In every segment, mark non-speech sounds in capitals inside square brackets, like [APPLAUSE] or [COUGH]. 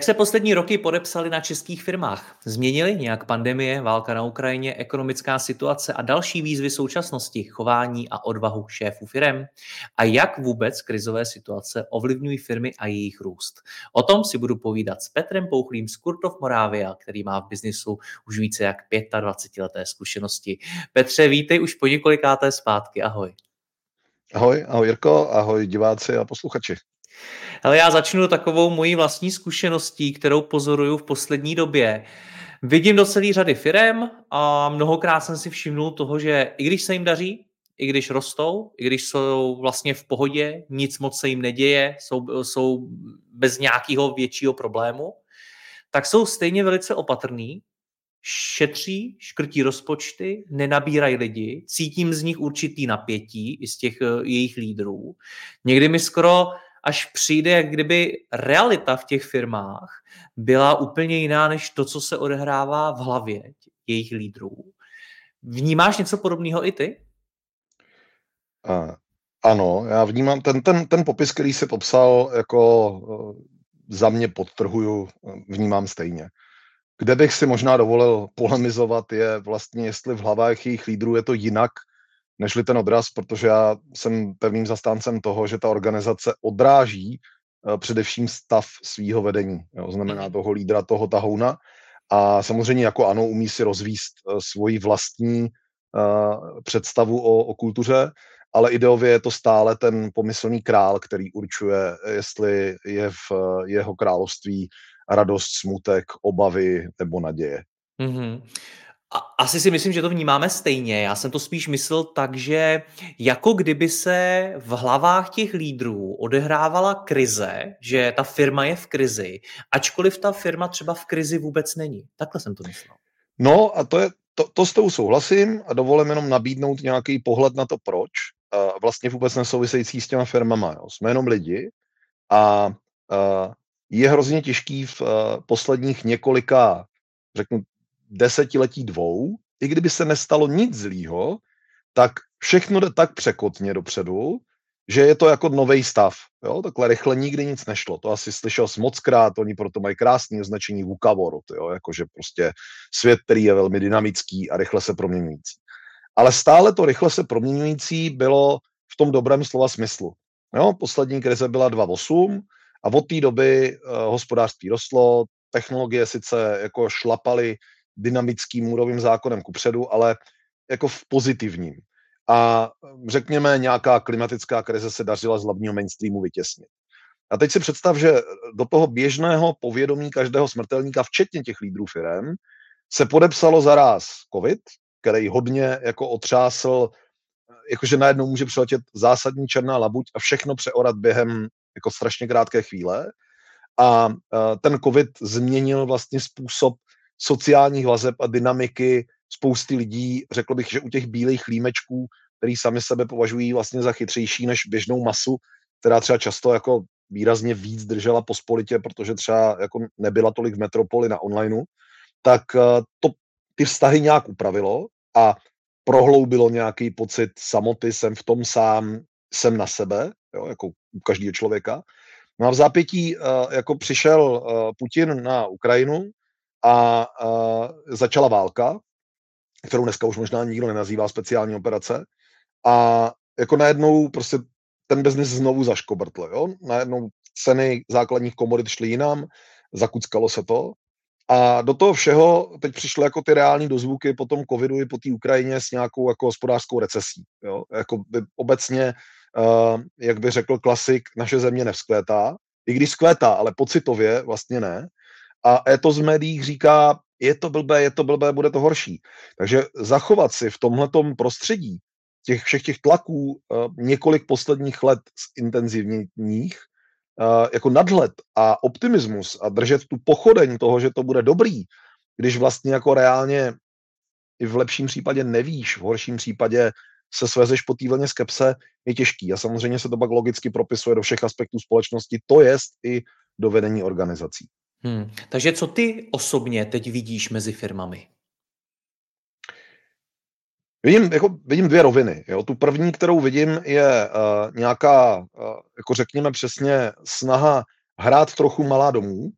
Jak se poslední roky podepsali na českých firmách? Změnili nějak pandemie, válka na Ukrajině, ekonomická situace a další výzvy současnosti, chování a odvahu šéfů firm? A jak vůbec krizové situace ovlivňují firmy a jejich růst? O tom si budu povídat s Petrem Pouchlým z Kurtov Moravia, který má v biznisu už více jak 25 leté zkušenosti. Petře, vítej už po několikáté zpátky. Ahoj. Ahoj, ahoj Jirko, ahoj diváci a posluchači. Ale já začnu takovou mojí vlastní zkušeností, kterou pozoruju v poslední době. Vidím do celé řady firem a mnohokrát jsem si všimnul toho, že i když se jim daří, i když rostou, i když jsou vlastně v pohodě, nic moc se jim neděje, jsou, jsou bez nějakého většího problému, tak jsou stejně velice opatrný, šetří, škrtí rozpočty, nenabírají lidi, cítím z nich určitý napětí i z těch uh, jejich lídrů. Někdy mi skoro až přijde, jak kdyby realita v těch firmách byla úplně jiná než to, co se odehrává v hlavě jejich lídrů. Vnímáš něco podobného i ty? A, ano, já vnímám ten, ten, ten popis, který jsi popsal, jako eh, za mě podtrhuju, vnímám stejně. Kde bych si možná dovolil polemizovat, je vlastně, jestli v hlavách jejich lídrů je to jinak, nežli ten odraz, protože já jsem pevným zastáncem toho, že ta organizace odráží uh, především stav svého vedení, jo, znamená mhm. toho lídra, toho tahouna a samozřejmě jako ano, umí si rozvíst uh, svoji vlastní uh, představu o, o kultuře, ale ideově je to stále ten pomyslný král, který určuje, jestli je v jeho království radost, smutek, obavy nebo naděje. Mm-hmm. A, asi si myslím, že to vnímáme stejně. Já jsem to spíš myslel tak, že jako kdyby se v hlavách těch lídrů odehrávala krize, že ta firma je v krizi, ačkoliv ta firma třeba v krizi vůbec není. Takhle jsem to myslel. No a to, je, to, to s tou souhlasím a dovolím jenom nabídnout nějaký pohled na to, proč. A vlastně vůbec nesouvisející s těma firmama. Jo. Jsme jenom lidi a, a je hrozně těžký v posledních několika, řeknu, desetiletí dvou, i kdyby se nestalo nic zlýho, tak všechno jde tak překotně dopředu, že je to jako nový stav. Jo? Takhle rychle nikdy nic nešlo. To asi slyšel jsem moc krát, oni proto mají krásné označení VUCA jo? jakože prostě svět, který je velmi dynamický a rychle se proměňující. Ale stále to rychle se proměňující bylo v tom dobrém slova smyslu. Jo? Poslední krize byla 2.8 a od té doby uh, hospodářství rostlo, technologie sice jako šlapaly dynamickým úrovým zákonem kupředu, ale jako v pozitivním. A řekněme, nějaká klimatická krize se dařila z hlavního mainstreamu vytěsnit. A teď si představ, že do toho běžného povědomí každého smrtelníka, včetně těch lídrů firem, se podepsalo zaraz COVID, který hodně jako otřásl, jakože najednou může přiletět zásadní černá labuť a všechno přeorat během jako strašně krátké chvíle. A ten COVID změnil vlastně způsob sociálních vazeb a dynamiky spousty lidí, řekl bych, že u těch bílých límečků, který sami sebe považují vlastně za chytřejší než běžnou masu, která třeba často jako výrazně víc držela pospolitě, protože třeba jako nebyla tolik v metropoli na onlineu, tak eh, to ty vztahy nějak upravilo a prohloubilo nějaký pocit samoty, jsem v tom sám, jsem na sebe, jo, jako u každého člověka. No a v zápětí uh, jako přišel uh, Putin na Ukrajinu a, a začala válka, kterou dneska už možná nikdo nenazývá speciální operace a jako najednou prostě ten biznis znovu zaškobrtl, jo? Najednou ceny základních komodit šly jinam, zakuckalo se to a do toho všeho teď přišly jako ty reální dozvuky po tom covidu i po té Ukrajině s nějakou jako hospodářskou recesí. Jo? Jako by obecně, uh, jak by řekl klasik, naše země nevzkvétá, i když skvétá, ale pocitově vlastně ne. A etos z médiích říká, je to blbé, je to blbé, bude to horší. Takže zachovat si v tomhletom prostředí těch všech těch tlaků uh, několik posledních let intenzivních, uh, jako nadhled a optimismus a držet tu pochodeň toho, že to bude dobrý, když vlastně jako reálně i v lepším případě nevíš, v horším případě se svezeš po té skepse, je těžký. A samozřejmě se to pak logicky propisuje do všech aspektů společnosti, to jest i do vedení organizací. Hmm. Takže co ty osobně teď vidíš mezi firmami? Vidím, jako, vidím dvě roviny. Jo. Tu první, kterou vidím, je uh, nějaká, uh, jako řekněme přesně, snaha hrát trochu malá domů,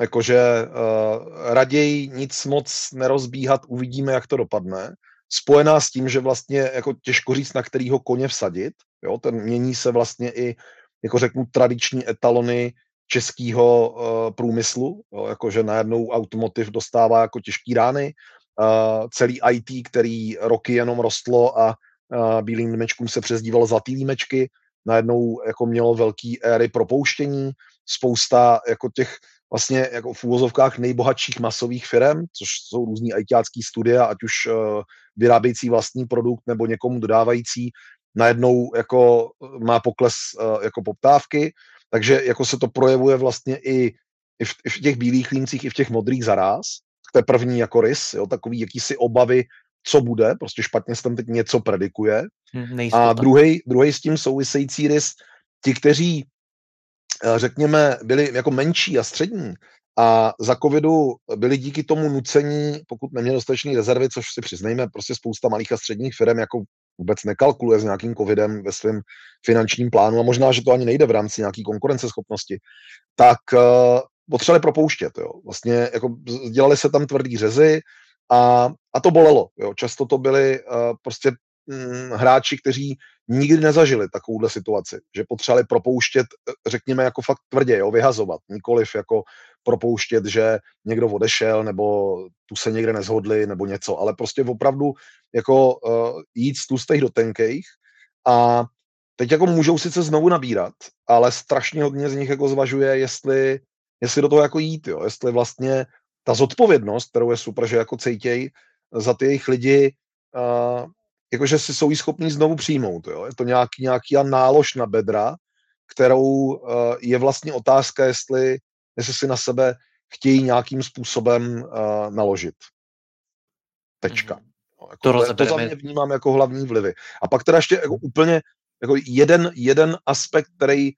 jakože uh, raději nic moc nerozbíhat, uvidíme, jak to dopadne, spojená s tím, že vlastně jako těžko říct, na kterýho koně vsadit, jo, ten mění se vlastně i, jako řeknu, tradiční etalony českého uh, průmyslu, jo, jakože najednou automotiv dostává jako těžký rány, uh, celý IT, který roky jenom rostlo a uh, bílým límečkům se přezdívalo zlatý límečky, najednou jako mělo velký éry propouštění, spousta jako těch vlastně jako v úvozovkách nejbohatších masových firm, což jsou různý ITácký studia, ať už uh, vyrábějící vlastní produkt nebo někomu dodávající, najednou jako má pokles uh, jako poptávky, takže jako se to projevuje vlastně i, i, v, i v těch bílých líncích, i v těch modrých zaráz. To je první jako rys, jo, takový jakýsi obavy, co bude, prostě špatně se tam teď něco predikuje. Hmm, a druhý s tím související rys, ti, kteří Eh, řekněme, byli jako menší a střední a za covidu byli díky tomu nucení, pokud neměli dostatečné rezervy, což si přiznejme, prostě spousta malých a středních firm jako vůbec nekalkuluje s nějakým covidem ve svém finančním plánu a možná, že to ani nejde v rámci nějaké konkurenceschopnosti, tak uh, potřebovali propouštět. Jo. Vlastně jako dělali se tam tvrdý řezy a, a to bolelo. Jo. Často to byli uh, prostě mm, hráči, kteří nikdy nezažili takovouhle situaci, že potřebovali propouštět, eh, řekněme, jako fakt tvrdě, jo, vyhazovat, nikoliv jako propouštět, že někdo odešel, nebo tu se někde nezhodli, nebo něco, ale prostě opravdu jako uh, jít z tlustých do tenkejch a teď jako můžou sice znovu nabírat, ale strašně hodně z nich jako zvažuje, jestli, jestli do toho jako jít, jo, jestli vlastně ta zodpovědnost, kterou je super, že jako cejtěj za ty jejich lidi, uh, jakože si jsou jí schopní znovu přijmout. Jo? Je to nějaký, nějaký nálož na bedra, kterou uh, je vlastně otázka, jestli, jestli si na sebe chtějí nějakým způsobem uh, naložit. Tečka. Mm-hmm. No, jako to, to, to za mě vnímám jako hlavní vlivy. A pak teda ještě jako úplně jako jeden, jeden aspekt, který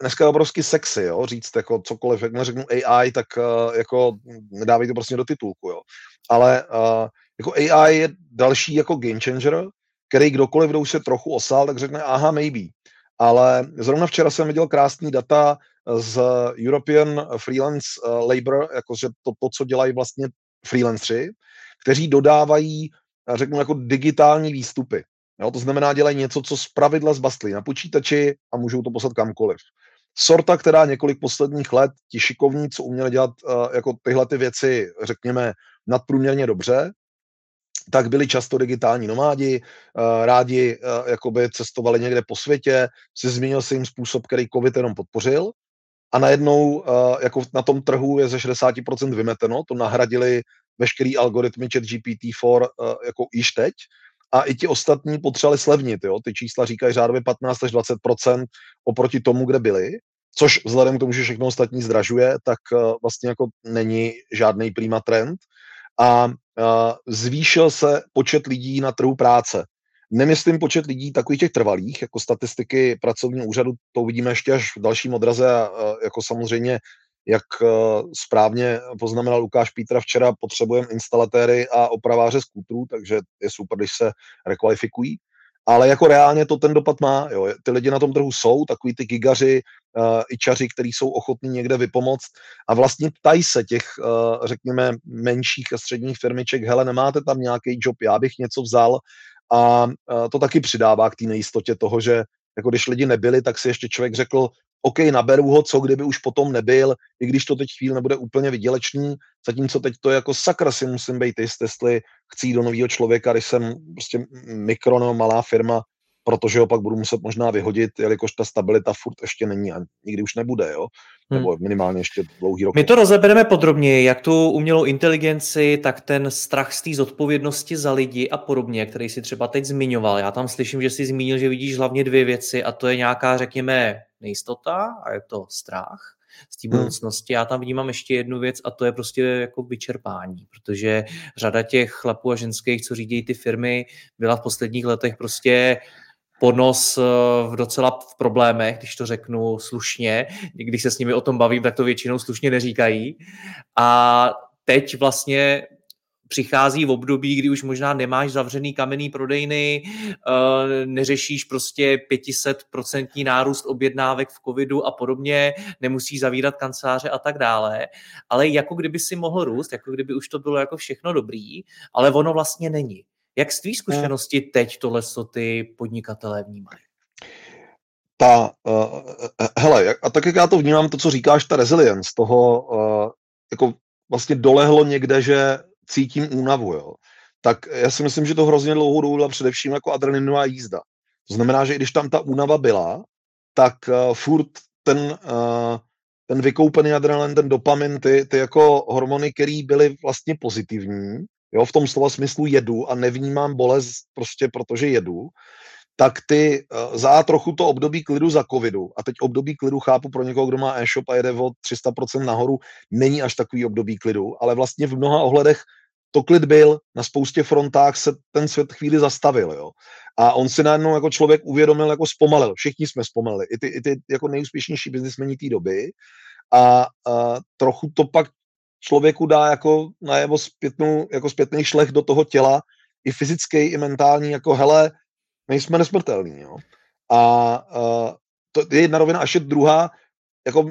dneska je obrovsky sexy, jo, říct jako cokoliv, jak neřeknu AI, tak uh, jako nedávej to prostě do titulku, jo. Ale uh, jako AI je další jako game changer, který kdokoliv, kdo už se trochu osál, tak řekne, aha, maybe. Ale zrovna včera jsem viděl krásný data z European Freelance eh, Labor, jakože to, to, co dělají vlastně freelanceri, kteří dodávají, eh, řeknu, jako digitální výstupy. Jo, to znamená, dělají něco, co z pravidla zbastli na počítači a můžou to poslat kamkoliv. Sorta, která několik posledních let, ti šikovní, co uměli dělat uh, jako tyhle ty věci, řekněme, nadprůměrně dobře, tak byli často digitální nomádi, uh, rádi uh, jakoby cestovali někde po světě, si změnil se jim způsob, který COVID jenom podpořil. A najednou uh, jako na tom trhu je ze 60% vymeteno, to nahradili veškerý algoritmy chat GPT-4 uh, jako již teď. A i ti ostatní potřebovali slevnit, jo? ty čísla říkají řádově 15 až 20% oproti tomu, kde byli, což vzhledem k tomu, že všechno ostatní zdražuje, tak vlastně jako není žádný prima trend a zvýšil se počet lidí na trhu práce. Nemyslím počet lidí takových těch trvalých, jako statistiky pracovního úřadu, to uvidíme ještě až v dalším odraze a jako samozřejmě, jak správně poznamenal Lukáš Pítra včera, potřebujeme instalatéry a opraváře skútrů, takže je super, když se rekvalifikují ale jako reálně to ten dopad má. Jo. Ty lidi na tom trhu jsou, takový ty gigaři, uh, čaři, kteří jsou ochotní někde vypomoct a vlastně ptají se těch, uh, řekněme, menších a středních firmiček, hele, nemáte tam nějaký job, já bych něco vzal a uh, to taky přidává k té nejistotě toho, že jako když lidi nebyli, tak si ještě člověk řekl, OK, naberu ho, co kdyby už potom nebyl, i když to teď chvíli nebude úplně vydělečný, zatímco teď to je jako sakra si musím být jist, jestli chci do nového člověka, když jsem prostě mikro nebo malá firma, protože ho pak budu muset možná vyhodit, jelikož ta stabilita furt ještě není a nikdy už nebude, jo? Hmm. nebo minimálně ještě dlouhý rok. My to rozebereme podrobněji, jak tu umělou inteligenci, tak ten strach z té zodpovědnosti za lidi a podobně, který si třeba teď zmiňoval. Já tam slyším, že jsi zmínil, že vidíš hlavně dvě věci a to je nějaká, řekněme, nejistota a je to strach z té hmm. budoucnosti. Já tam vnímám ještě jednu věc a to je prostě jako vyčerpání, protože řada těch chlapů a ženských, co řídí ty firmy, byla v posledních letech prostě podnos eh, v docela v problémech, když to řeknu slušně. Když se s nimi o tom bavím, tak to většinou slušně neříkají. A teď vlastně přichází v období, kdy už možná nemáš zavřený kamenný prodejny, eh, neřešíš prostě 500% nárůst objednávek v covidu a podobně, nemusíš zavírat kanceláře a tak dále, ale jako kdyby si mohl růst, jako kdyby už to bylo jako všechno dobrý, ale ono vlastně není. Jak z tvý zkušenosti teď tohle co ty podnikatelé vnímají? Ta, uh, hele, a tak jak já to vnímám, to, co říkáš, ta resilience, toho uh, jako vlastně dolehlo někde, že cítím únavu, jo. Tak já si myslím, že to hrozně dlouhou dobu byla především jako adrenalinová jízda. To znamená, že když tam ta únava byla, tak uh, furt ten, uh, ten vykoupený adrenalin, ten dopamin, ty, ty jako hormony, které byly vlastně pozitivní, jo, v tom slova smyslu jedu a nevnímám bolest prostě protože jedu, tak ty uh, za trochu to období klidu za covidu, a teď období klidu chápu pro někoho, kdo má e-shop a jede o 300% nahoru, není až takový období klidu, ale vlastně v mnoha ohledech to klid byl, na spoustě frontách se ten svět chvíli zastavil, jo. A on si najednou jako člověk uvědomil, jako zpomalil. Všichni jsme zpomalili, i ty, i ty jako nejúspěšnější biznismeni té doby. A, a trochu to pak člověku dá jako najevo zpětnou, jako zpětný šlech do toho těla, i fyzický, i mentální, jako hele, nejsme nesmrtelní, jo. A uh, to je jedna rovina, až je druhá, jako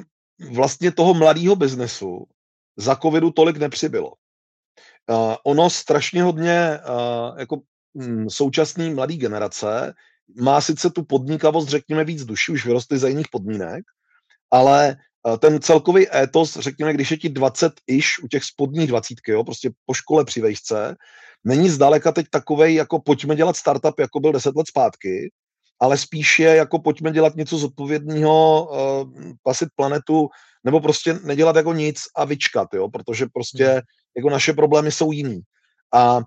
vlastně toho mladého biznesu za covidu tolik nepřibylo. Uh, ono strašně hodně uh, jako um, současný mladý generace má sice tu podnikavost, řekněme, víc duši, už vyrostly za jiných podmínek, ale ten celkový étos, řekněme, když je ti 20 iš u těch spodních dvacítky, jo, prostě po škole při vejšce, není zdaleka teď takovej, jako pojďme dělat startup, jako byl 10 let zpátky, ale spíš je jako pojďme dělat něco zodpovědného, uh, pasit planetu, nebo prostě nedělat jako nic a vyčkat, jo, protože prostě hmm. jako naše problémy jsou jiný. A uh,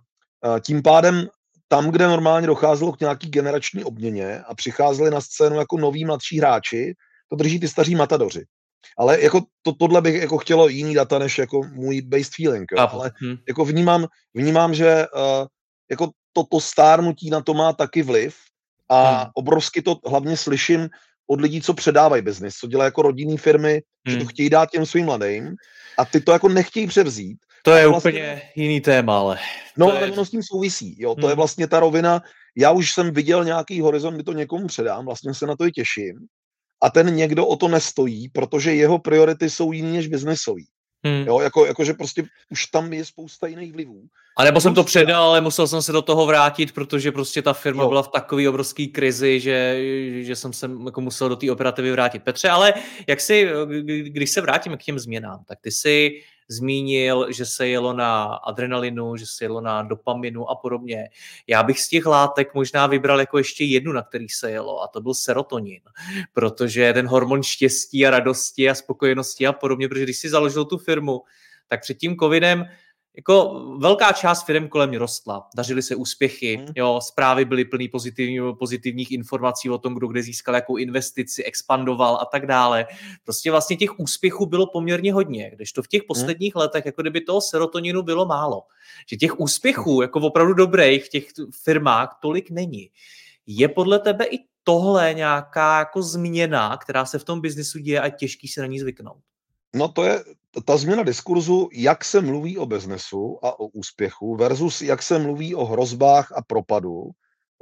tím pádem tam, kde normálně docházelo k nějaký generační obměně a přicházeli na scénu jako noví mladší hráči, to drží ty staří matadoři. Ale jako to, tohle bych jako chtělo jiný data, než jako můj based feeling. Jo. Ale hmm. jako vnímám, vnímám, že uh, jako toto stárnutí na to má taky vliv a hmm. obrovsky to hlavně slyším od lidí, co předávají biznis, co dělají jako rodinné firmy, hmm. že to hmm. chtějí dát těm svým mladým a ty to jako nechtějí převzít. To je vlastně, úplně jiný téma, ale... No, ale je... ono s tím souvisí, jo, to hmm. je vlastně ta rovina, já už jsem viděl nějaký horizont, kdy to někomu předám, vlastně se na to i těším, a ten někdo o to nestojí, protože jeho priority jsou jiné než biznesový. Hmm. Jo, jako, jako, že prostě už tam je spousta jiných vlivů. A nebo jsem to předal, ale musel jsem se do toho vrátit, protože prostě ta firma jo. byla v takové obrovské krizi, že, že jsem se jako musel do té operativy vrátit. Petře, ale jak si, když se vrátíme k těm změnám, tak ty si zmínil, že se jelo na adrenalinu, že se jelo na dopaminu a podobně. Já bych z těch látek možná vybral jako ještě jednu, na který se jelo, a to byl serotonin, protože ten hormon štěstí a radosti a spokojenosti a podobně, protože když si založil tu firmu, tak před tím covidem jako velká část firm kolem mě rostla, dařily se úspěchy, mm. jo, zprávy byly plný pozitivní, pozitivních informací o tom, kdo kde získal jakou investici, expandoval a tak dále. Prostě vlastně těch úspěchů bylo poměrně hodně, když to v těch mhm. posledních mm. letech, jako kdyby toho serotoninu bylo málo. Že těch úspěchů, mhm. jako opravdu dobrých v těch firmách tolik není. Je podle tebe i tohle nějaká jako změna, která se v tom biznisu děje a těžký se na ní zvyknout? No to je ta změna diskurzu, jak se mluví o biznesu a o úspěchu versus jak se mluví o hrozbách a propadu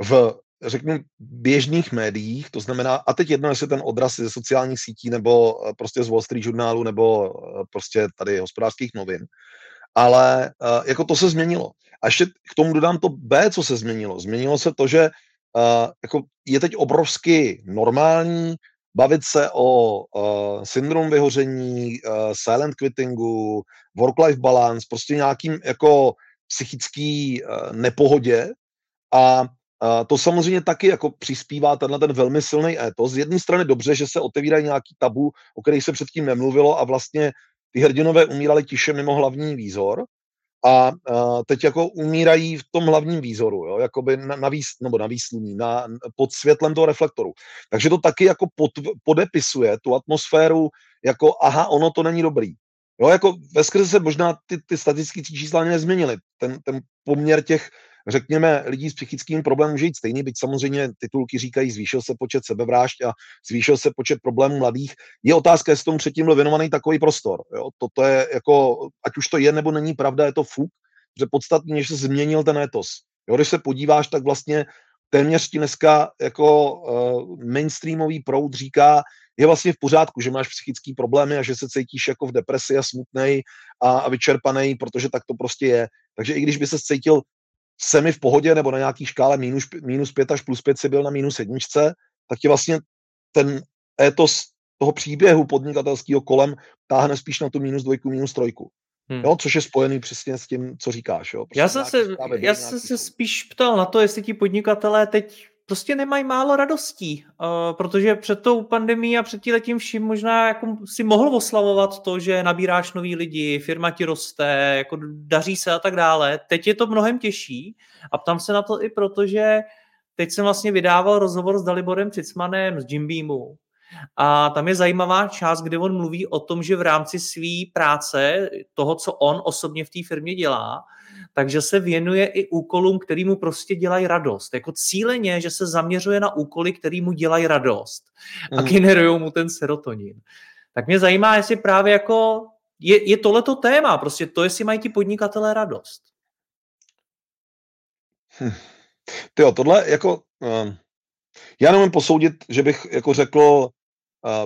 v, řeknu, běžných médiích, to znamená, a teď jedno, jestli ten odraz ze sociálních sítí nebo eh, prostě z Wall Street žurnálu nebo eh, prostě tady hospodářských novin, ale eh, jako to se změnilo. A ještě k tomu dodám to B, co se změnilo. Změnilo se to, že jako je teď obrovsky normální bavit se o uh, syndrom vyhoření, uh, silent quittingu, work-life balance, prostě nějakým jako psychický uh, nepohodě a a to samozřejmě taky jako přispívá tenhle ten velmi silný étos. Z jedné strany dobře, že se otevírají nějaký tabu, o kterých se předtím nemluvilo a vlastně ty hrdinové umírali tiše mimo hlavní výzor a, a teď jako umírají v tom hlavním výzoru, jo, jakoby na, na, výs, nebo na výsluní, na, pod světlem toho reflektoru. Takže to taky jako pod, podepisuje tu atmosféru, jako aha, ono to není dobrý. Jo, jako ve skrze se možná ty, ty statistické čísla nezměnily. Ten, ten poměr těch řekněme, lidí s psychickým problémem může jít stejný, byť samozřejmě titulky říkají, zvýšil se počet sebevrážd a zvýšil se počet problémů mladých. Je otázka, jestli tomu předtím byl věnovaný takový prostor. Jo? Toto je jako, ať už to je nebo není pravda, je to fuk, že podstatně, že se změnil ten etos. Jo? Když se podíváš, tak vlastně téměř ti dneska jako uh, mainstreamový proud říká, je vlastně v pořádku, že máš psychické problémy a že se cítíš jako v depresi a smutnej a, a vyčerpaný, protože tak to prostě je. Takže i když by se cítil semi v pohodě nebo na nějaký škále minus, minus 5 až plus 5 si byl na minus jedničce, tak ti vlastně ten étos toho příběhu podnikatelského kolem táhne spíš na tu minus dvojku, minus trojku. Hmm. Jo, což je spojený přesně s tím, co říkáš. Jo? Prostě já jsem se, já jsem se spíš ptal na to, jestli ti podnikatelé teď prostě nemají málo radostí, uh, protože před tou pandemí a před tím vším možná jako si mohl oslavovat to, že nabíráš nový lidi, firma ti roste, jako daří se a tak dále. Teď je to mnohem těžší a ptám se na to i proto, že teď jsem vlastně vydával rozhovor s Daliborem Cicmanem z Jimbeamu a tam je zajímavá část, kde on mluví o tom, že v rámci své práce, toho, co on osobně v té firmě dělá, takže se věnuje i úkolům, který mu prostě dělají radost. Jako cíleně, že se zaměřuje na úkoly, který mu dělají radost a mm. generují mu ten serotonin. Tak mě zajímá, jestli právě jako je, je tohleto téma, prostě to, jestli mají ti podnikatelé radost. Hm. Tyjo, tohle jako, uh, já nemůžu posoudit, že bych jako řekl, uh,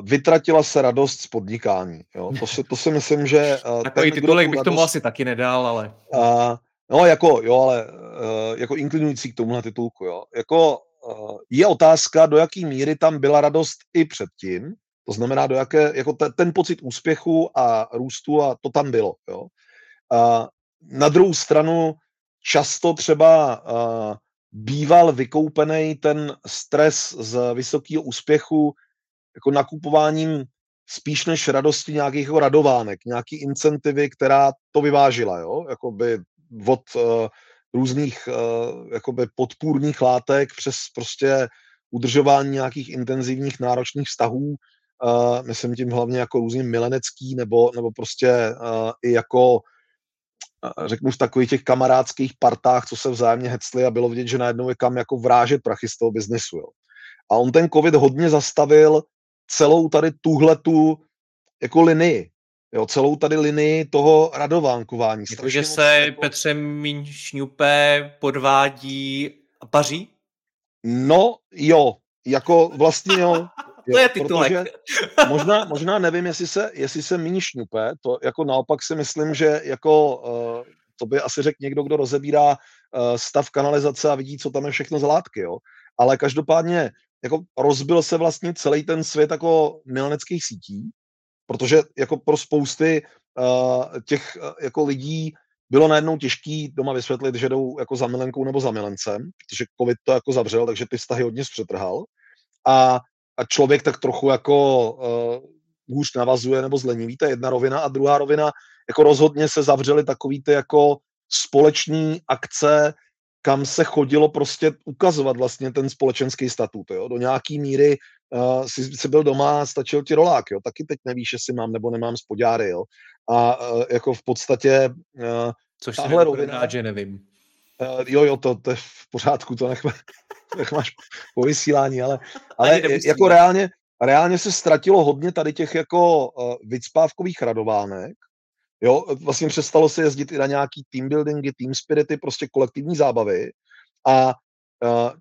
vytratila se radost z podnikání. Jo? To, si, to si myslím, že... [LAUGHS] Uh, Takový titulek bych radost, tomu asi taky nedal, ale... Uh, No, jako, jo, ale uh, jako inklinující k tomuhle titulku, jo. Jako uh, je otázka, do jaký míry tam byla radost i předtím, to znamená, do jaké, jako te, ten pocit úspěchu a růstu a to tam bylo, jo. Uh, na druhou stranu často třeba uh, býval vykoupený ten stres z vysokého úspěchu jako nakupováním spíš než radosti nějakých jako radovánek, nějaký incentivy, která to vyvážila, jo, by od uh, různých uh, jakoby podpůrných látek přes prostě udržování nějakých intenzivních náročných vztahů, uh, myslím tím hlavně jako různě milenecký, nebo, nebo prostě uh, i jako řeknu v takových těch kamarádských partách, co se vzájemně hecli a bylo vidět, že najednou je kam jako vrážet prachy z toho biznesu. Jo. A on ten covid hodně zastavil celou tady tuhletu jako linii. Jo, celou tady linii toho radovánkování. Jakože se jako... Petře Míň šňupe, podvádí a paří? No jo, jako vlastně jo. To je titulek. možná, možná nevím, jestli se, jestli se míň šňupe, to jako naopak si myslím, že jako uh, to by asi řekl někdo, kdo rozebírá uh, stav kanalizace a vidí, co tam je všechno z látky, jo. Ale každopádně jako rozbil se vlastně celý ten svět jako mileneckých sítí protože jako pro spousty uh, těch uh, jako lidí bylo najednou těžký doma vysvětlit, že jdou jako za milenkou nebo za milencem, protože covid to jako zavřel, takže ty vztahy hodně zpřetrhal. A, a člověk tak trochu jako uh, hůř navazuje nebo zleniví, to je jedna rovina. A druhá rovina, jako rozhodně se zavřely takový ty jako společní akce, kam se chodilo prostě ukazovat vlastně ten společenský statut. Jo? Do nějaký míry uh, si, si byl doma, stačil ti rolák, jo? taky teď nevíš, jestli mám nebo nemám spodňáry. Jo? A uh, jako v podstatě uh, Což tahle rovina, rád, že nevím. Uh, jo, jo, to, to je v pořádku, to nech, nech [LAUGHS] máš po vysílání, ale, ale jako reálně, reálně se ztratilo hodně tady těch jako uh, vycpávkových radovánek, Jo, vlastně přestalo se jezdit i na nějaký team buildingy, team spirity, prostě kolektivní zábavy. A uh,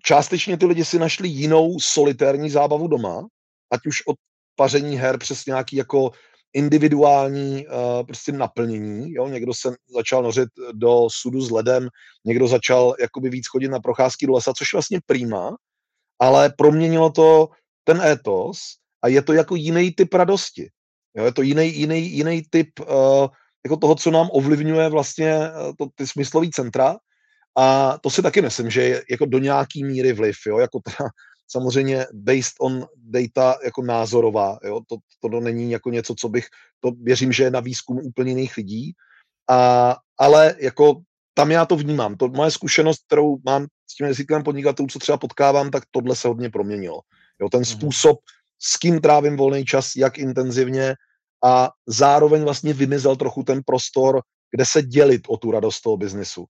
částečně ty lidi si našli jinou solitérní zábavu doma, ať už od paření her přes nějaký jako individuální uh, prostě naplnění. Jo? Někdo se začal nořit do sudu s ledem, někdo začal jakoby víc chodit na procházky do lesa, což vlastně prýma, ale proměnilo to ten étos a je to jako jiný typ radosti. Jo? Je to jiný, jiný, jiný typ uh, jako toho, co nám ovlivňuje vlastně to, ty smyslové centra A to si taky myslím, že je jako do nějaký míry vliv, jo, jako teda samozřejmě based on data jako názorová, jo, to, to není jako něco, co bych, to věřím, že je na výzkum úplně jiných lidí, a, ale jako tam já to vnímám. To moje zkušenost, kterou mám s tím desítkami podnikatelů, co třeba potkávám, tak tohle se hodně proměnilo. Jo, ten mhm. způsob, s kým trávím volný čas, jak intenzivně a zároveň vlastně vymizel trochu ten prostor, kde se dělit o tu radost toho biznesu.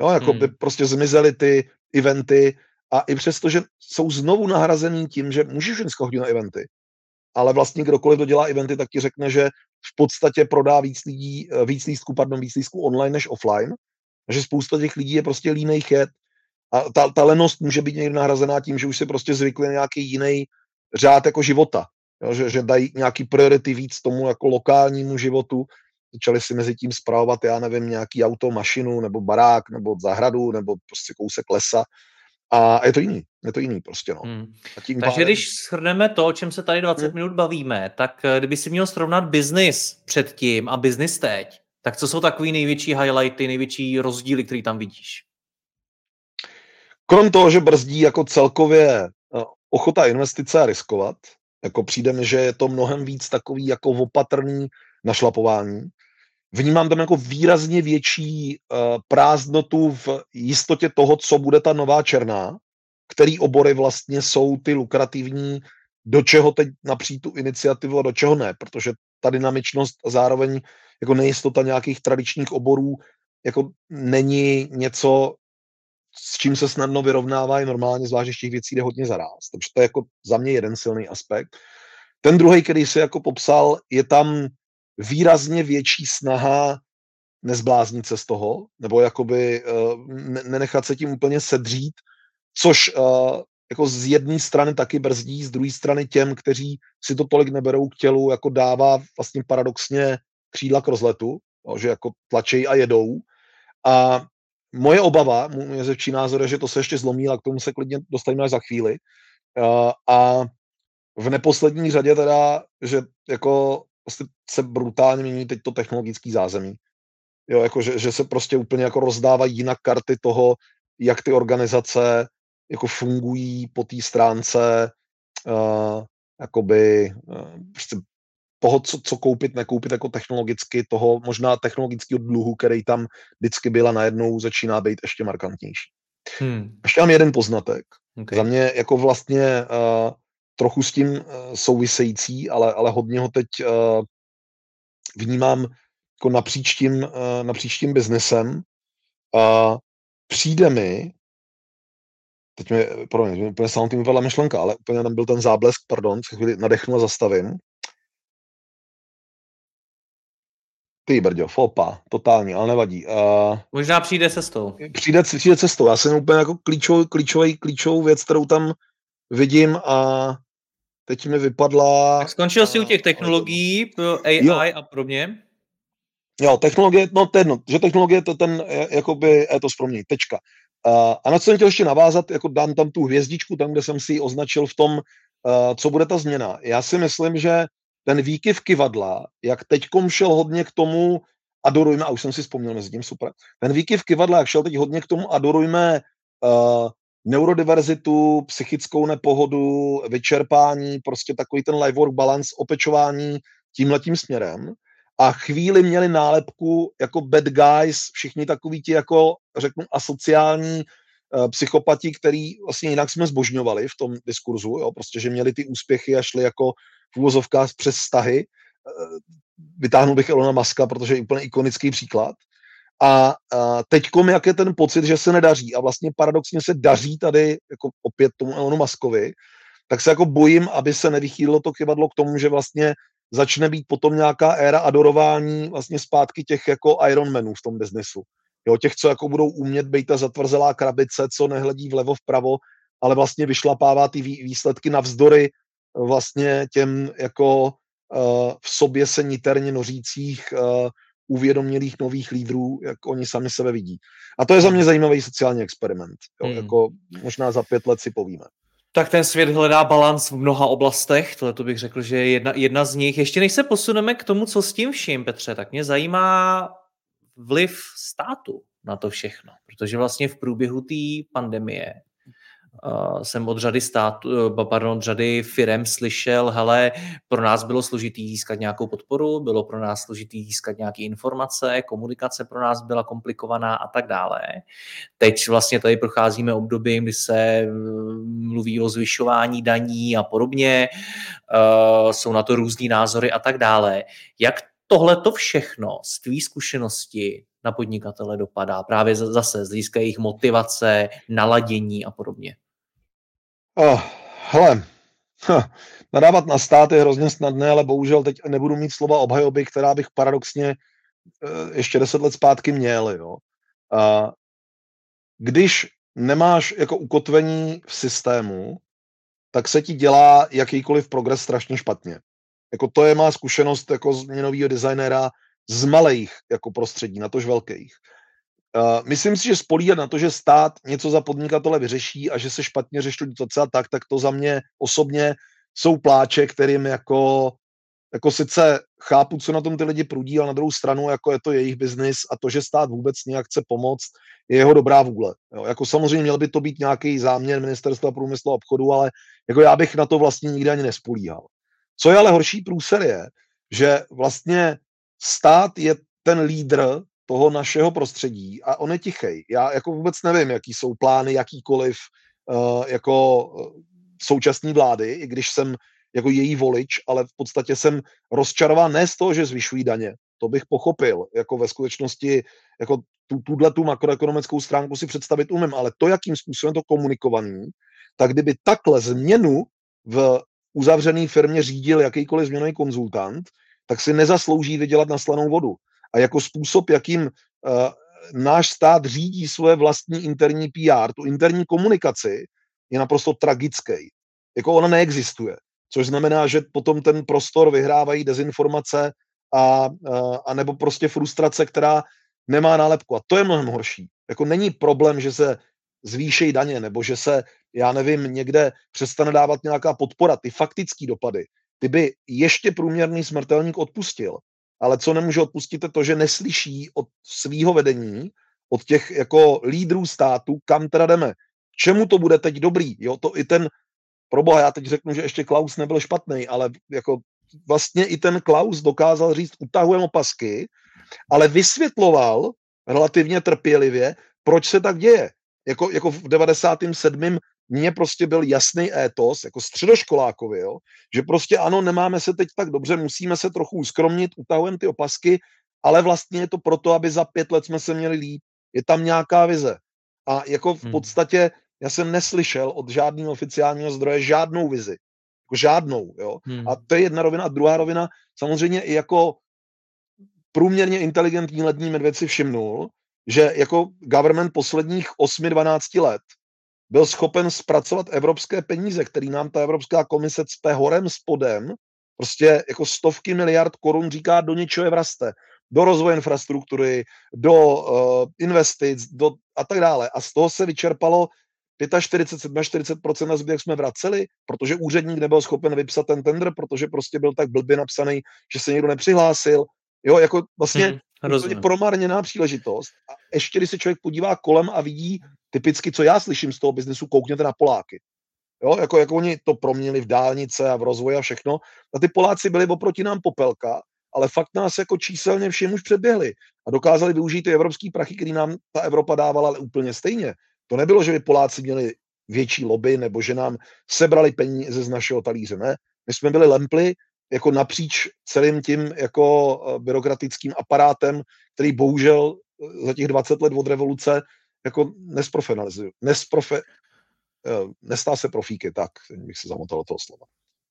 Jo, jako hmm. by prostě zmizely ty eventy a i přesto, že jsou znovu nahrazený tím, že můžeš dneska chodit na eventy, ale vlastně kdokoliv, kdo dělá eventy, tak ti řekne, že v podstatě prodá víc lidí, eh, víc lístků, pardon, víc lístků online než offline, že spousta těch lidí je prostě línej chet a ta, ta lenost může být někdy nahrazená tím, že už si prostě zvykli na nějaký jiný řád jako života, jo, že, že dají nějaký priority víc tomu jako lokálnímu životu, začali si mezi tím zpravovat, já nevím, nějaký auto, mašinu, nebo barák, nebo zahradu, nebo prostě kousek lesa a je to jiný, je to jiný prostě, no. Hmm. A tím Takže pádem... když shrneme to, o čem se tady 20 hmm. minut bavíme, tak eh, kdyby si měl srovnat biznis předtím a biznis teď, tak co jsou takový největší highlighty, největší rozdíly, který tam vidíš? Krom toho, že brzdí jako celkově eh, ochota investice a riskovat, jako přijde mi, že je to mnohem víc takový jako opatrný našlapování. Vnímám tam jako výrazně větší uh, prázdnotu v jistotě toho, co bude ta nová černá, který obory vlastně jsou ty lukrativní, do čeho teď napřít tu iniciativu a do čeho ne, protože ta dynamičnost a zároveň jako nejistota nějakých tradičních oborů jako není něco, s čím se snadno vyrovnává i normálně, zvlášť těch věcí jde hodně zaráz. Takže to je jako za mě jeden silný aspekt. Ten druhý, který si jako popsal, je tam výrazně větší snaha nezbláznit se z toho, nebo jakoby uh, nenechat se tím úplně sedřít, což uh, jako z jedné strany taky brzdí, z druhé strany těm, kteří si to tolik neberou k tělu, jako dává vlastně paradoxně křídla k rozletu, jo, že jako tlačej a jedou. A moje obava, můj zevčí názor je, že to se ještě zlomí, a k tomu se klidně dostaneme až za chvíli. Uh, a v neposlední řadě teda, že jako vlastně se brutálně mění teď to technologické zázemí. Jo, jako že, že se prostě úplně jako rozdávají jinak karty toho, jak ty organizace jako fungují po té stránce uh, jakoby uh, prostě toho, co, co koupit, nekoupit jako technologicky, toho možná technologického dluhu, který tam vždycky byla najednou, začíná být ještě markantnější. Hmm. Ještě mám jeden poznatek. Okay. Za mě jako vlastně uh, trochu s tím uh, související, ale, ale hodně ho teď uh, vnímám jako napříč tím, uh, napříč tím biznesem. Přijde mi, teď mi, promiň, úplně samotný tím vypadla myšlenka, ale úplně tam byl ten záblesk, pardon, se chvíli nadechnu a zastavím. Ty brďo, fopa, totální, ale nevadí. Uh, Možná přijde cestou. Přijde, přijde cestou. Já jsem úplně jako klíčovou, klíčový, klíčovou věc, kterou tam vidím a teď mi vypadla... Tak skončil jsi u těch technologií, AI jo. a podobně? Jo, technologie, no to jedno, že technologie to ten, jakoby, je to pro mě, tečka. A na co jsem chtěl ještě navázat, jako dám tam tu hvězdičku, tam, kde jsem si ji označil v tom, co bude ta změna. Já si myslím, že ten výkyv kivadla, jak teďkom šel hodně k tomu, adorujme, a už jsem si vzpomněl mezi tím, super, ten výkyv kivadla, jak šel teď hodně k tomu, adorujme uh, neurodiverzitu, psychickou nepohodu, vyčerpání, prostě takový ten life work balance, opečování tímhletím směrem. A chvíli měli nálepku jako bad guys, všichni takový ti jako, řeknu, asociální uh, psychopati, který vlastně jinak jsme zbožňovali v tom diskurzu, jo, prostě, že měli ty úspěchy a šli jako v úvozovkách přes vztahy. Eh, vytáhnul bych Elona Maska, protože je úplně ikonický příklad. A, a teďkom, jak je ten pocit, že se nedaří a vlastně paradoxně se daří tady jako opět tomu Elonu Maskovi, tak se jako bojím, aby se nevychýlilo to kivadlo k tomu, že vlastně začne být potom nějaká éra adorování vlastně zpátky těch jako Ironmanů v tom biznesu. Jo, těch, co jako budou umět být ta zatvrzelá krabice, co nehledí vlevo vpravo, ale vlastně vyšlapává ty výsledky navzdory vlastně těm jako uh, v sobě se niterně nořících uh, uvědomělých nových lídrů, jak oni sami sebe vidí. A to je za mě zajímavý sociální experiment. Jo? Hmm. Jako možná za pět let si povíme. Tak ten svět hledá balans v mnoha oblastech, tohle to bych řekl, že je jedna, jedna z nich. Ještě než se posuneme k tomu, co s tím vším, Petře, tak mě zajímá vliv státu na to všechno? Protože vlastně v průběhu té pandemie uh, jsem od řady států, uh, pardon, od řady firem slyšel, hele, pro nás bylo složitý získat nějakou podporu, bylo pro nás složitý získat nějaké informace, komunikace pro nás byla komplikovaná a tak dále. Teď vlastně tady procházíme obdobím, kdy se mluví o zvyšování daní a podobně, jsou na to různý názory a tak dále. Jak tohle to všechno z tvý zkušenosti na podnikatele dopadá? Právě zase z hlediska jejich motivace, naladění a podobně. Oh, hele, ha, nadávat na stát je hrozně snadné, ale bohužel teď nebudu mít slova obhajoby, která bych paradoxně eh, ještě deset let zpátky měl. Jo. A když nemáš jako ukotvení v systému, tak se ti dělá jakýkoliv progres strašně špatně. Jako to je má zkušenost jako změnového designéra z malých jako prostředí, na tož velkých. Uh, myslím si, že spolíhat na to, že stát něco za podnikatele vyřeší a že se špatně řeší to a tak, tak to za mě osobně jsou pláče, kterým jako, jako sice chápu, co na tom ty lidi prudí, ale na druhou stranu jako je to jejich biznis a to, že stát vůbec nějak chce pomoct, je jeho dobrá vůle. Jo. Jako samozřejmě měl by to být nějaký záměr ministerstva průmyslu a obchodu, ale jako já bych na to vlastně nikdy ani nespolíhal. Co je ale horší průser je, že vlastně stát je ten lídr toho našeho prostředí a on je tichý. Já jako vůbec nevím, jaký jsou plány jakýkoliv uh, jako uh, současné vlády, i když jsem jako její volič, ale v podstatě jsem rozčarován ne z toho, že zvyšují daně, to bych pochopil, jako ve skutečnosti, jako tu, tuhle tu makroekonomickou stránku si představit umím, ale to, jakým způsobem to komunikovaný, tak kdyby takhle změnu v uzavřený firmě řídil jakýkoliv změnový konzultant, tak si nezaslouží vydělat na slanou vodu. A jako způsob, jakým uh, náš stát řídí svoje vlastní interní PR, tu interní komunikaci, je naprosto tragický. Jako ona neexistuje. Což znamená, že potom ten prostor vyhrávají dezinformace a, a, a nebo prostě frustrace, která nemá nálepku. A to je mnohem horší. Jako není problém, že se zvýšejí daně, nebo že se, já nevím, někde přestane dávat nějaká podpora, ty faktické dopady, ty by ještě průměrný smrtelník odpustil. Ale co nemůže odpustit, je to, že neslyší od svého vedení, od těch jako lídrů státu, kam teda jdeme. Čemu to bude teď dobrý? Jo, to i ten, proboha, já teď řeknu, že ještě Klaus nebyl špatný, ale jako vlastně i ten Klaus dokázal říct, utahujeme opasky, ale vysvětloval relativně trpělivě, proč se tak děje jako, jako v 97. mně prostě byl jasný étos, jako středoškolákovi, jo, že prostě ano, nemáme se teď tak dobře, musíme se trochu uskromnit, utahujeme ty opasky, ale vlastně je to proto, aby za pět let jsme se měli líp. Je tam nějaká vize. A jako v hmm. podstatě já jsem neslyšel od žádného oficiálního zdroje žádnou vizi. Jako žádnou, jo. Hmm. A to je jedna rovina. A druhá rovina, samozřejmě i jako průměrně inteligentní lední medvěd si všimnul, že jako government posledních 8-12 let byl schopen zpracovat evropské peníze, který nám ta Evropská komise cpe horem spodem, prostě jako stovky miliard korun říká, do něčeho je vraste. Do rozvoje infrastruktury, do uh, investic do, a tak dále. A z toho se vyčerpalo 45-47% a zbytek jsme vraceli, protože úředník nebyl schopen vypsat ten tender, protože prostě byl tak blbě napsaný, že se někdo nepřihlásil. Jo, jako vlastně hmm. Rozumím. promarněná příležitost. A ještě, když se člověk podívá kolem a vidí typicky, co já slyším z toho biznesu, koukněte na Poláky. Jo, jako, jako oni to proměnili v dálnice a v rozvoji a všechno. A ty Poláci byli oproti nám popelka, ale fakt nás jako číselně všem už předběhli a dokázali využít ty evropský prachy, který nám ta Evropa dávala, ale úplně stejně. To nebylo, že by Poláci měli větší lobby nebo že nám sebrali peníze z našeho talíře, ne. My jsme byli lempli jako napříč celým tím jako eh, byrokratickým aparátem, který bohužel eh, za těch 20 let od revoluce jako nesprofe, eh, nestá se profíky, tak bych se zamotal toho slova.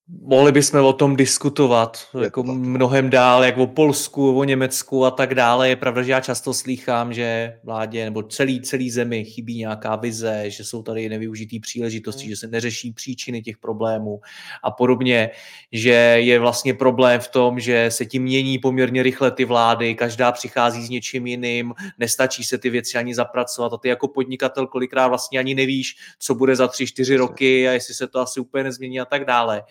Mohli bychom o tom diskutovat je jako to mnohem dál, jak o Polsku, o Německu a tak dále. Je pravda, že já často slýchám, že vládě nebo celý, celý zemi chybí nějaká vize, že jsou tady nevyužitý příležitosti, hmm. že se neřeší příčiny těch problémů a podobně, že je vlastně problém v tom, že se tím mění poměrně rychle ty vlády, každá přichází s něčím jiným, nestačí se ty věci ani zapracovat a ty jako podnikatel kolikrát vlastně ani nevíš, co bude za tři, čtyři roky a jestli se to asi úplně nezmění a tak dále.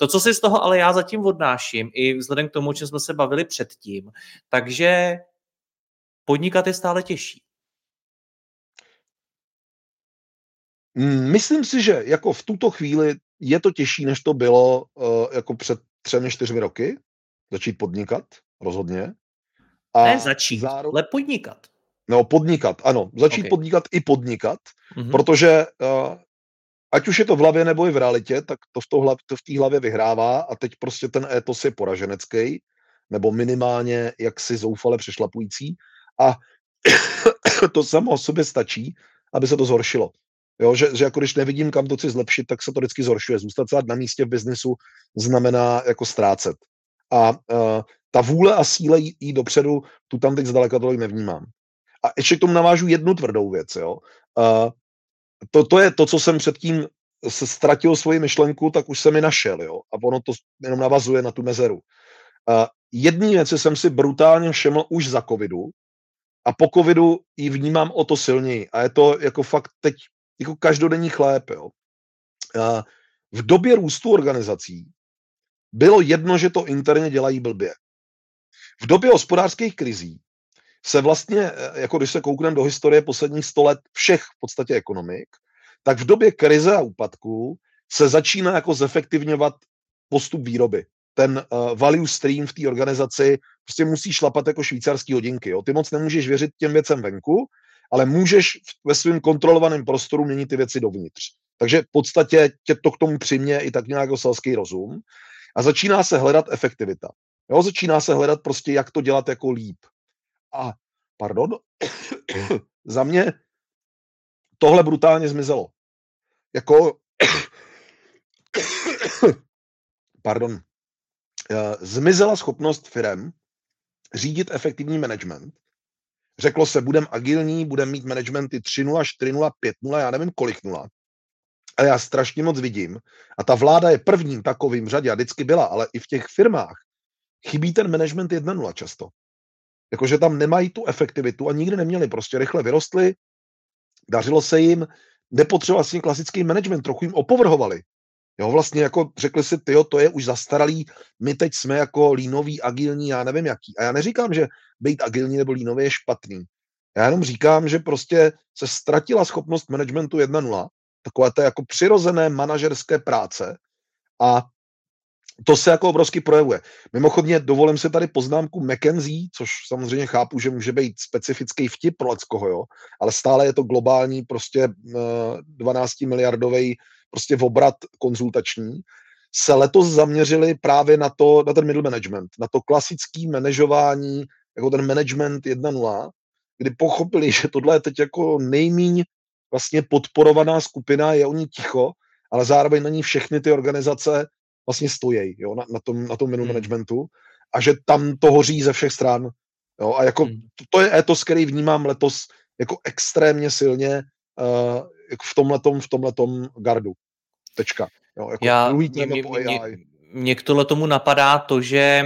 To, co si z toho ale já zatím odnáším, i vzhledem k tomu, o čem jsme se bavili předtím, takže podnikat je stále těžší. Mm, myslím si, že jako v tuto chvíli je to těžší, než to bylo eh, jako před třemi, čtyřmi roky. Začít podnikat, rozhodně. A ne začít, zároveň... ale podnikat. No, podnikat, ano. Začít okay. podnikat i podnikat, mm-hmm. protože eh, ať už je to v hlavě nebo i v realitě, tak to v, to hlav, to v té hlavě vyhrává a teď prostě ten étos je poraženecký, nebo minimálně jaksi zoufale přešlapující a [COUGHS] to samo o sobě stačí, aby se to zhoršilo. Jo, že, že jako když nevidím, kam to chci zlepšit, tak se to vždycky zhoršuje. Zůstat celá na místě v biznisu znamená jako ztrácet. A uh, ta vůle a síle jít dopředu, tu tam teď zdaleka tolik nevnímám. A ještě k tomu navážu jednu tvrdou věc. Jo. Uh, to, to je to, co jsem předtím se ztratil svoji myšlenku, tak už jsem mi našel. Jo. A ono to jenom navazuje na tu mezeru. Uh, jedný věci jsem si brutálně všiml už za covidu a po covidu ji vnímám o to silněji. A je to jako fakt teď jako každodenní chléb. Jo. Uh, v době růstu organizací bylo jedno, že to interně dělají blbě. V době hospodářských krizí se vlastně, eh, jako když se koukneme do historie posledních 100 let všech v podstatě ekonomik, tak v době krize a úpadku se začíná jako zefektivňovat postup výroby. Ten uh, value stream v té organizaci prostě musí šlapat jako švýcarský hodinky. Jo. Ty moc nemůžeš věřit těm věcem venku, ale můžeš ve svém kontrolovaném prostoru měnit ty věci dovnitř. Takže v podstatě tě to k tomu přimě i tak nějaký selský rozum a začíná se hledat efektivita. Jo, začíná se hledat prostě, jak to dělat jako líp. A, pardon, [COUGHS] za mě tohle brutálně zmizelo. Jako, [COUGHS] pardon, eh, zmizela schopnost firem řídit efektivní management. Řeklo se, budeme agilní, budeme mít managementy 3.0, 4.0, 5.0, já nevím kolik nula. Ale já strašně moc vidím, a ta vláda je prvním takovým řadě, a vždycky byla, ale i v těch firmách chybí ten management 1.0 často. Jakože tam nemají tu efektivitu a nikdy neměli. Prostě rychle vyrostli, dařilo se jim, nepotřeboval vlastně klasický management, trochu jim opovrhovali. Jo, vlastně jako řekli si, tyjo, to je už zastaralý, my teď jsme jako línoví, agilní, já nevím jaký. A já neříkám, že být agilní nebo línový je špatný. Já jenom říkám, že prostě se ztratila schopnost managementu 1.0, takové té jako přirozené manažerské práce a to se jako obrovsky projevuje. Mimochodně dovolím se tady poznámku McKenzie, což samozřejmě chápu, že může být specifický vtip pro leckoho, jo, ale stále je to globální prostě 12 eh, miliardový prostě obrat konzultační, se letos zaměřili právě na to, na ten middle management, na to klasický manažování, jako ten management 1.0, kdy pochopili, že tohle je teď jako nejmíň vlastně podporovaná skupina, je o ní ticho, ale zároveň na ní všechny ty organizace vlastně stojí jo, na, na, tom, na tom minimum hmm. managementu a že tam to hoří ze všech stran. Jo, a jako hmm. to, to je etos, který vnímám letos jako extrémně silně uh, jako v tomhletom, v tomhletom gardu. Tečka. Jo, jako Já, mě, mě, mě, mě k tohle tomu napadá to, že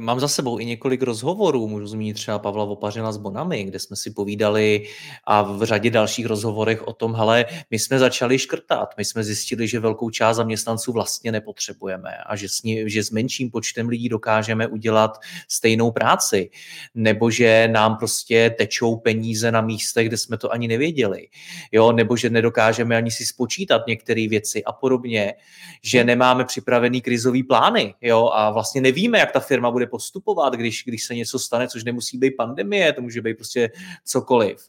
mám za sebou i několik rozhovorů, můžu zmínit třeba Pavla Vopařina s Bonami, kde jsme si povídali a v řadě dalších rozhovorech o tom, hele, my jsme začali škrtat, my jsme zjistili, že velkou část zaměstnanců vlastně nepotřebujeme a že s, ní, že s menším počtem lidí dokážeme udělat stejnou práci, nebo že nám prostě tečou peníze na místech, kde jsme to ani nevěděli, jo, nebo že nedokážeme ani si spočítat některé věci a podobně, že nemáme připravený krizový plány, jo, a vlastně nevíme, jak ta firma bude postupovat, když, když se něco stane, což nemusí být pandemie, to může být prostě cokoliv.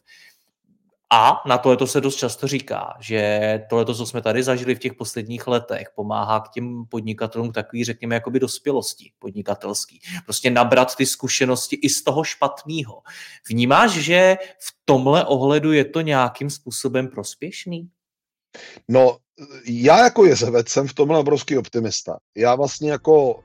A na to to se dost často říká, že tohle, co jsme tady zažili v těch posledních letech, pomáhá k těm podnikatelům takový, řekněme, jakoby dospělosti podnikatelský. Prostě nabrat ty zkušenosti i z toho špatného. Vnímáš, že v tomhle ohledu je to nějakým způsobem prospěšný? No, já jako jezevec jsem v tomhle obrovský optimista. Já vlastně jako